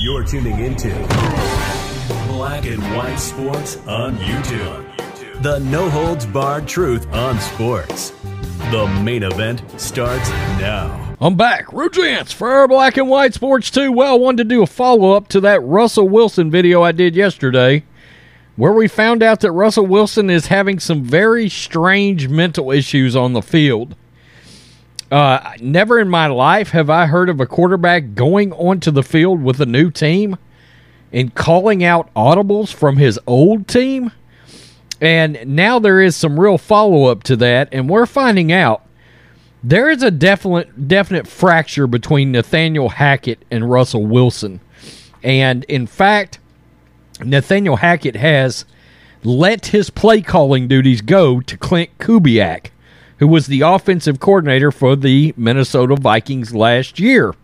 You're tuning into Black and White Sports on YouTube. The no holds barred truth on sports. The main event starts now. I'm back. Rugents for Black and White Sports 2. Well, I wanted to do a follow up to that Russell Wilson video I did yesterday, where we found out that Russell Wilson is having some very strange mental issues on the field. Uh, never in my life have I heard of a quarterback going onto the field with a new team and calling out audibles from his old team. And now there is some real follow up to that, and we're finding out there is a definite definite fracture between Nathaniel Hackett and Russell Wilson. And in fact, Nathaniel Hackett has let his play calling duties go to Clint Kubiak who was the offensive coordinator for the Minnesota Vikings last year.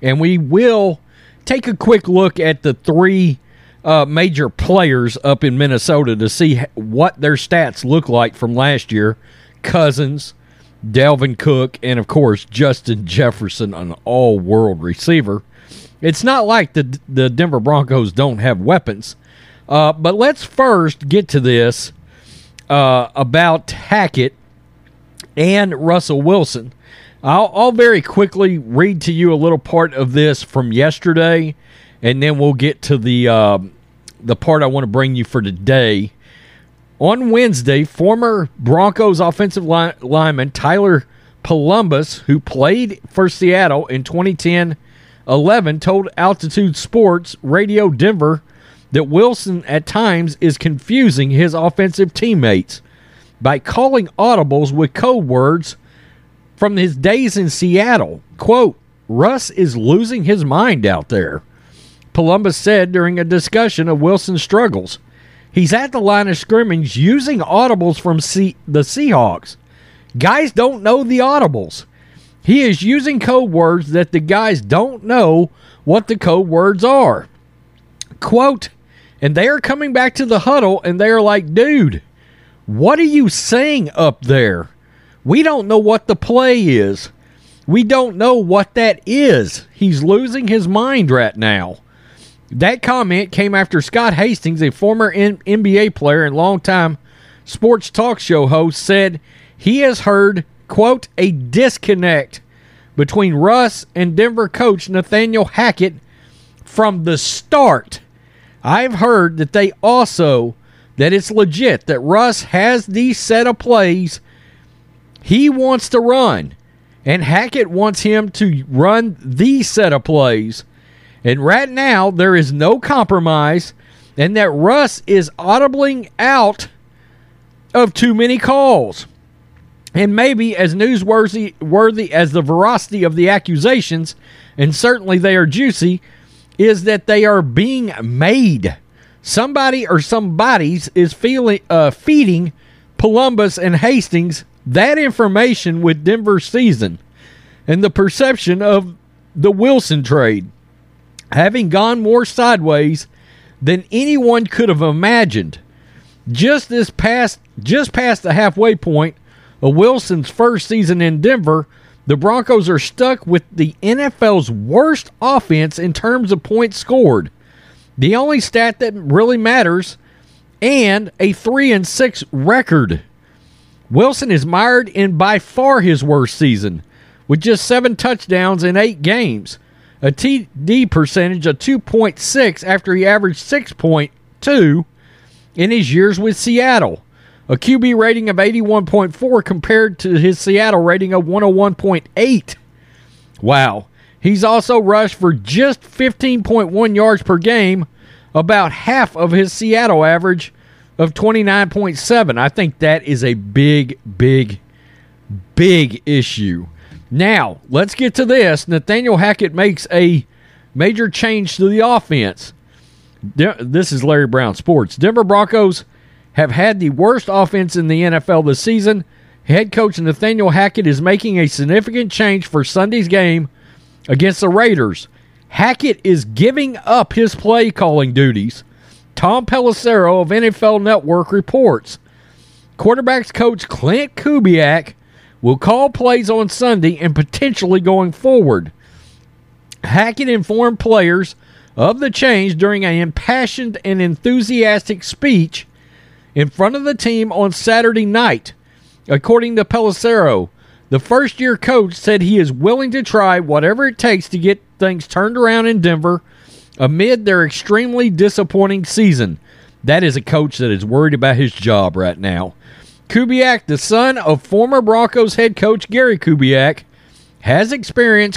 And we will take a quick look at the three uh, major players up in Minnesota to see what their stats look like from last year Cousins, Dalvin Cook, and of course, Justin Jefferson, an all world receiver. It's not like the, the Denver Broncos don't have weapons. Uh, but let's first get to this uh, about Hackett and Russell Wilson. I'll, I'll very quickly read to you a little part of this from yesterday, and then we'll get to the uh, the part I want to bring you for today. On Wednesday, former Broncos offensive line, lineman Tyler Polumbus, who played for Seattle in 2010 11, told Altitude Sports Radio Denver that Wilson at times is confusing his offensive teammates by calling audibles with code words from his days in Seattle. Quote, Russ is losing his mind out there. Polumbus said during a discussion of Wilson's struggles. He's at the line of scrimmage using audibles from C- the Seahawks. Guys don't know the audibles. He is using code words that the guys don't know what the code words are. Quote, and they are coming back to the huddle and they are like, dude, what are you saying up there? We don't know what the play is. We don't know what that is. He's losing his mind right now. That comment came after Scott Hastings, a former N- NBA player and longtime sports talk show host, said he has heard, quote, a disconnect between Russ and Denver coach Nathaniel Hackett from the start. I've heard that they also that it's legit that Russ has these set of plays he wants to run, and Hackett wants him to run these set of plays. And right now, there is no compromise, and that Russ is audibling out of too many calls. And maybe as newsworthy worthy as the veracity of the accusations, and certainly they are juicy, is that they are being made somebody or somebody's is feeling uh, feeding Polumbus and Hastings that information with Denver's season and the perception of the Wilson trade having gone more sideways than anyone could have imagined. Just this past just past the halfway point of Wilson's first season in Denver, the Broncos are stuck with the NFL's worst offense in terms of points scored the only stat that really matters, and a 3 and 6 record. Wilson is mired in by far his worst season, with just 7 touchdowns in 8 games, a TD percentage of 2.6 after he averaged 6.2 in his years with Seattle, a QB rating of 81.4 compared to his Seattle rating of 101.8. Wow. He's also rushed for just 15.1 yards per game, about half of his Seattle average of 29.7. I think that is a big, big, big issue. Now, let's get to this. Nathaniel Hackett makes a major change to the offense. This is Larry Brown Sports. Denver Broncos have had the worst offense in the NFL this season. Head coach Nathaniel Hackett is making a significant change for Sunday's game against the Raiders. Hackett is giving up his play calling duties. Tom Pelissero of NFL Network reports. Quarterbacks coach Clint Kubiak will call plays on Sunday and potentially going forward. Hackett informed players of the change during an impassioned and enthusiastic speech in front of the team on Saturday night. According to Pelissero, the first year coach said he is willing to try whatever it takes to get things turned around in Denver amid their extremely disappointing season. That is a coach that is worried about his job right now. Kubiak, the son of former Broncos head coach Gary Kubiak, has experience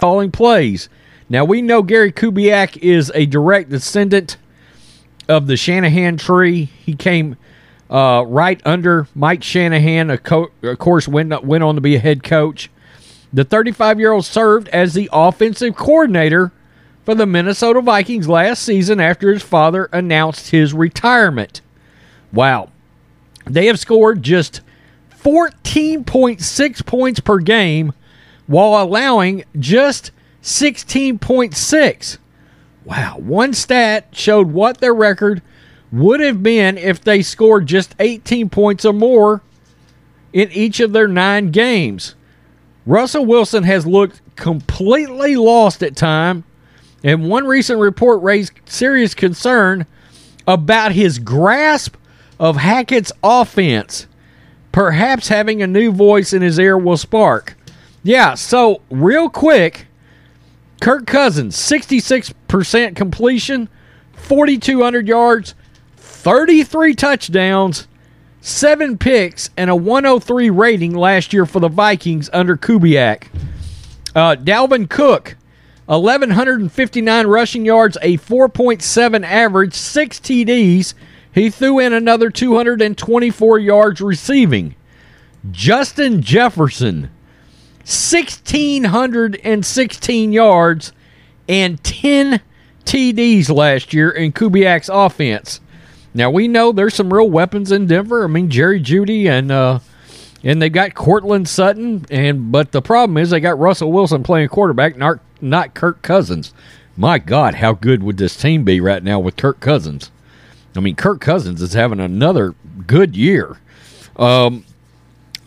calling plays. Now we know Gary Kubiak is a direct descendant of the Shanahan tree. He came uh, right under Mike Shanahan. Co- of course, went went on to be a head coach. The 35 year old served as the offensive coordinator for the Minnesota Vikings last season after his father announced his retirement. Wow. They have scored just 14.6 points per game while allowing just 16.6. Wow, one stat showed what their record would have been if they scored just 18 points or more in each of their nine games. Russell Wilson has looked completely lost at time, and one recent report raised serious concern about his grasp of Hackett's offense. Perhaps having a new voice in his ear will spark. Yeah, so real quick, Kirk Cousins, 66% completion, 4,200 yards, 33 touchdowns, seven picks, and a 103 rating last year for the Vikings under Kubiak. Uh, Dalvin Cook, 1,159 rushing yards, a 4.7 average, six TDs. He threw in another 224 yards receiving. Justin Jefferson, 1,616 yards and 10 TDs last year in Kubiak's offense. Now we know there's some real weapons in Denver. I mean Jerry Jeudy and uh, and they got Courtland Sutton and but the problem is they got Russell Wilson playing quarterback, not not Kirk Cousins. My God, how good would this team be right now with Kirk Cousins? I mean, Kirk Cousins is having another good year. Um,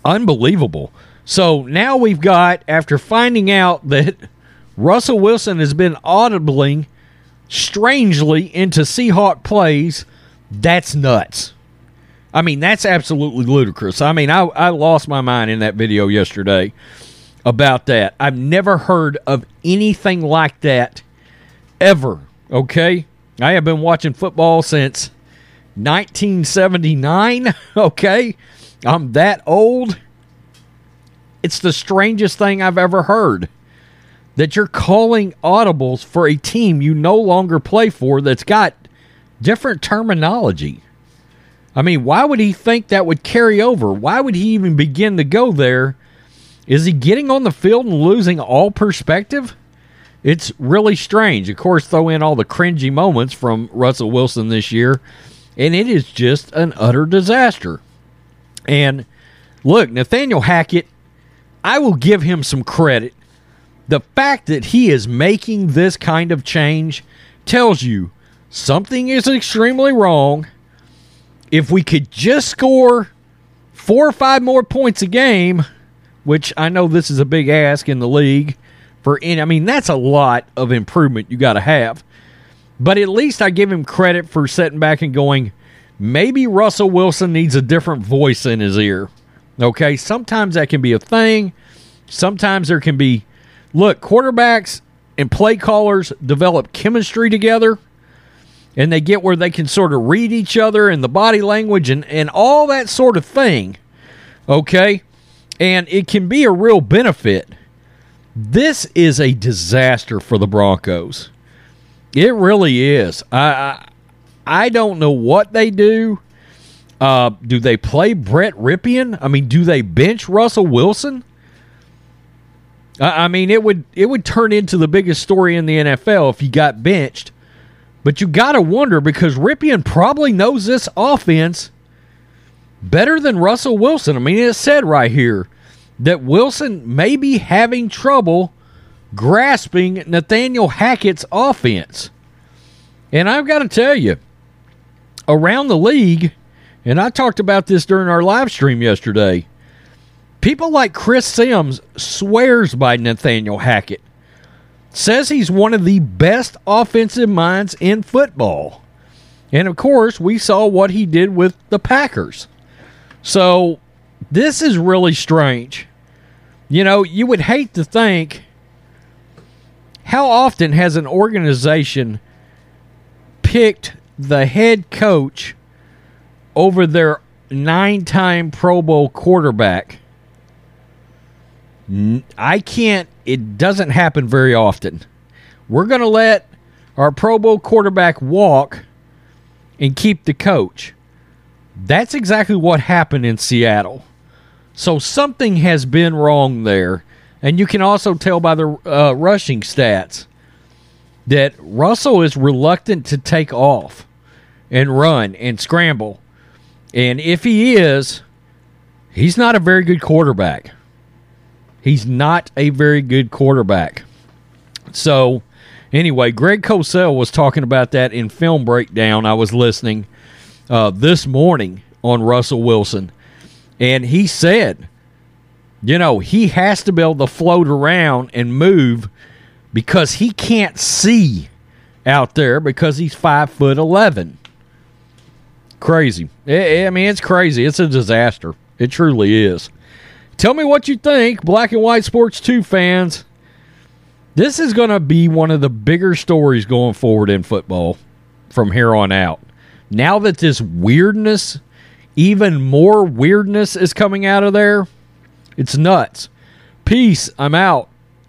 unbelievable. So now we've got, after finding out that Russell Wilson has been audibly, strangely into Seahawk plays, that's nuts. I mean, that's absolutely ludicrous. I mean, I, I lost my mind in that video yesterday about that. I've never heard of anything like that ever. Okay? I have been watching football since 1979. Okay? I'm that old. It's the strangest thing I've ever heard that you're calling audibles for a team you no longer play for that's got different terminology. I mean, why would he think that would carry over? Why would he even begin to go there? Is he getting on the field and losing all perspective? It's really strange. Of course, throw in all the cringy moments from Russell Wilson this year, and it is just an utter disaster. And look, Nathaniel Hackett I will give him some credit. The fact that he is making this kind of change tells you something is extremely wrong. If we could just score four or five more points a game, which I know this is a big ask in the league for any, I mean, that's a lot of improvement you got to have. But at least I give him credit for sitting back and going, maybe Russell Wilson needs a different voice in his ear. Okay, sometimes that can be a thing. sometimes there can be look, quarterbacks and play callers develop chemistry together and they get where they can sort of read each other and the body language and, and all that sort of thing. Okay? And it can be a real benefit. This is a disaster for the Broncos. It really is. I I, I don't know what they do. Uh, do they play Brett Rypien? I mean, do they bench Russell Wilson? I, I mean, it would it would turn into the biggest story in the NFL if he got benched but you got to wonder because Rypien probably knows this offense better than Russell Wilson. I mean, it said right here that Wilson may be having trouble grasping Nathaniel Hackett's offense. And I've got to tell you, around the league, and I talked about this during our live stream yesterday, people like Chris Sims swears by Nathaniel Hackett says he's one of the best offensive minds in football. And of course, we saw what he did with the Packers. So this is really strange. You know, you would hate to think how often has an organization picked the head coach over their nine time Pro Bowl quarterback? I can't it doesn't happen very often. We're going to let our Pro Bowl quarterback walk and keep the coach. That's exactly what happened in Seattle. So something has been wrong there. And you can also tell by the uh, rushing stats that Russell is reluctant to take off and run and scramble. And if he is, he's not a very good quarterback. He's not a very good quarterback. So, anyway, Greg Cosell was talking about that in film breakdown. I was listening uh, this morning on Russell Wilson, and he said, you know, he has to be able to float around and move because he can't see out there because he's five foot eleven. Crazy. Eh, eh, I mean, it's crazy. It's a disaster. It truly is. Tell me what you think, Black and White Sports 2 fans. This is going to be one of the bigger stories going forward in football from here on out. Now that this weirdness, even more weirdness, is coming out of there, it's nuts. Peace. I'm out.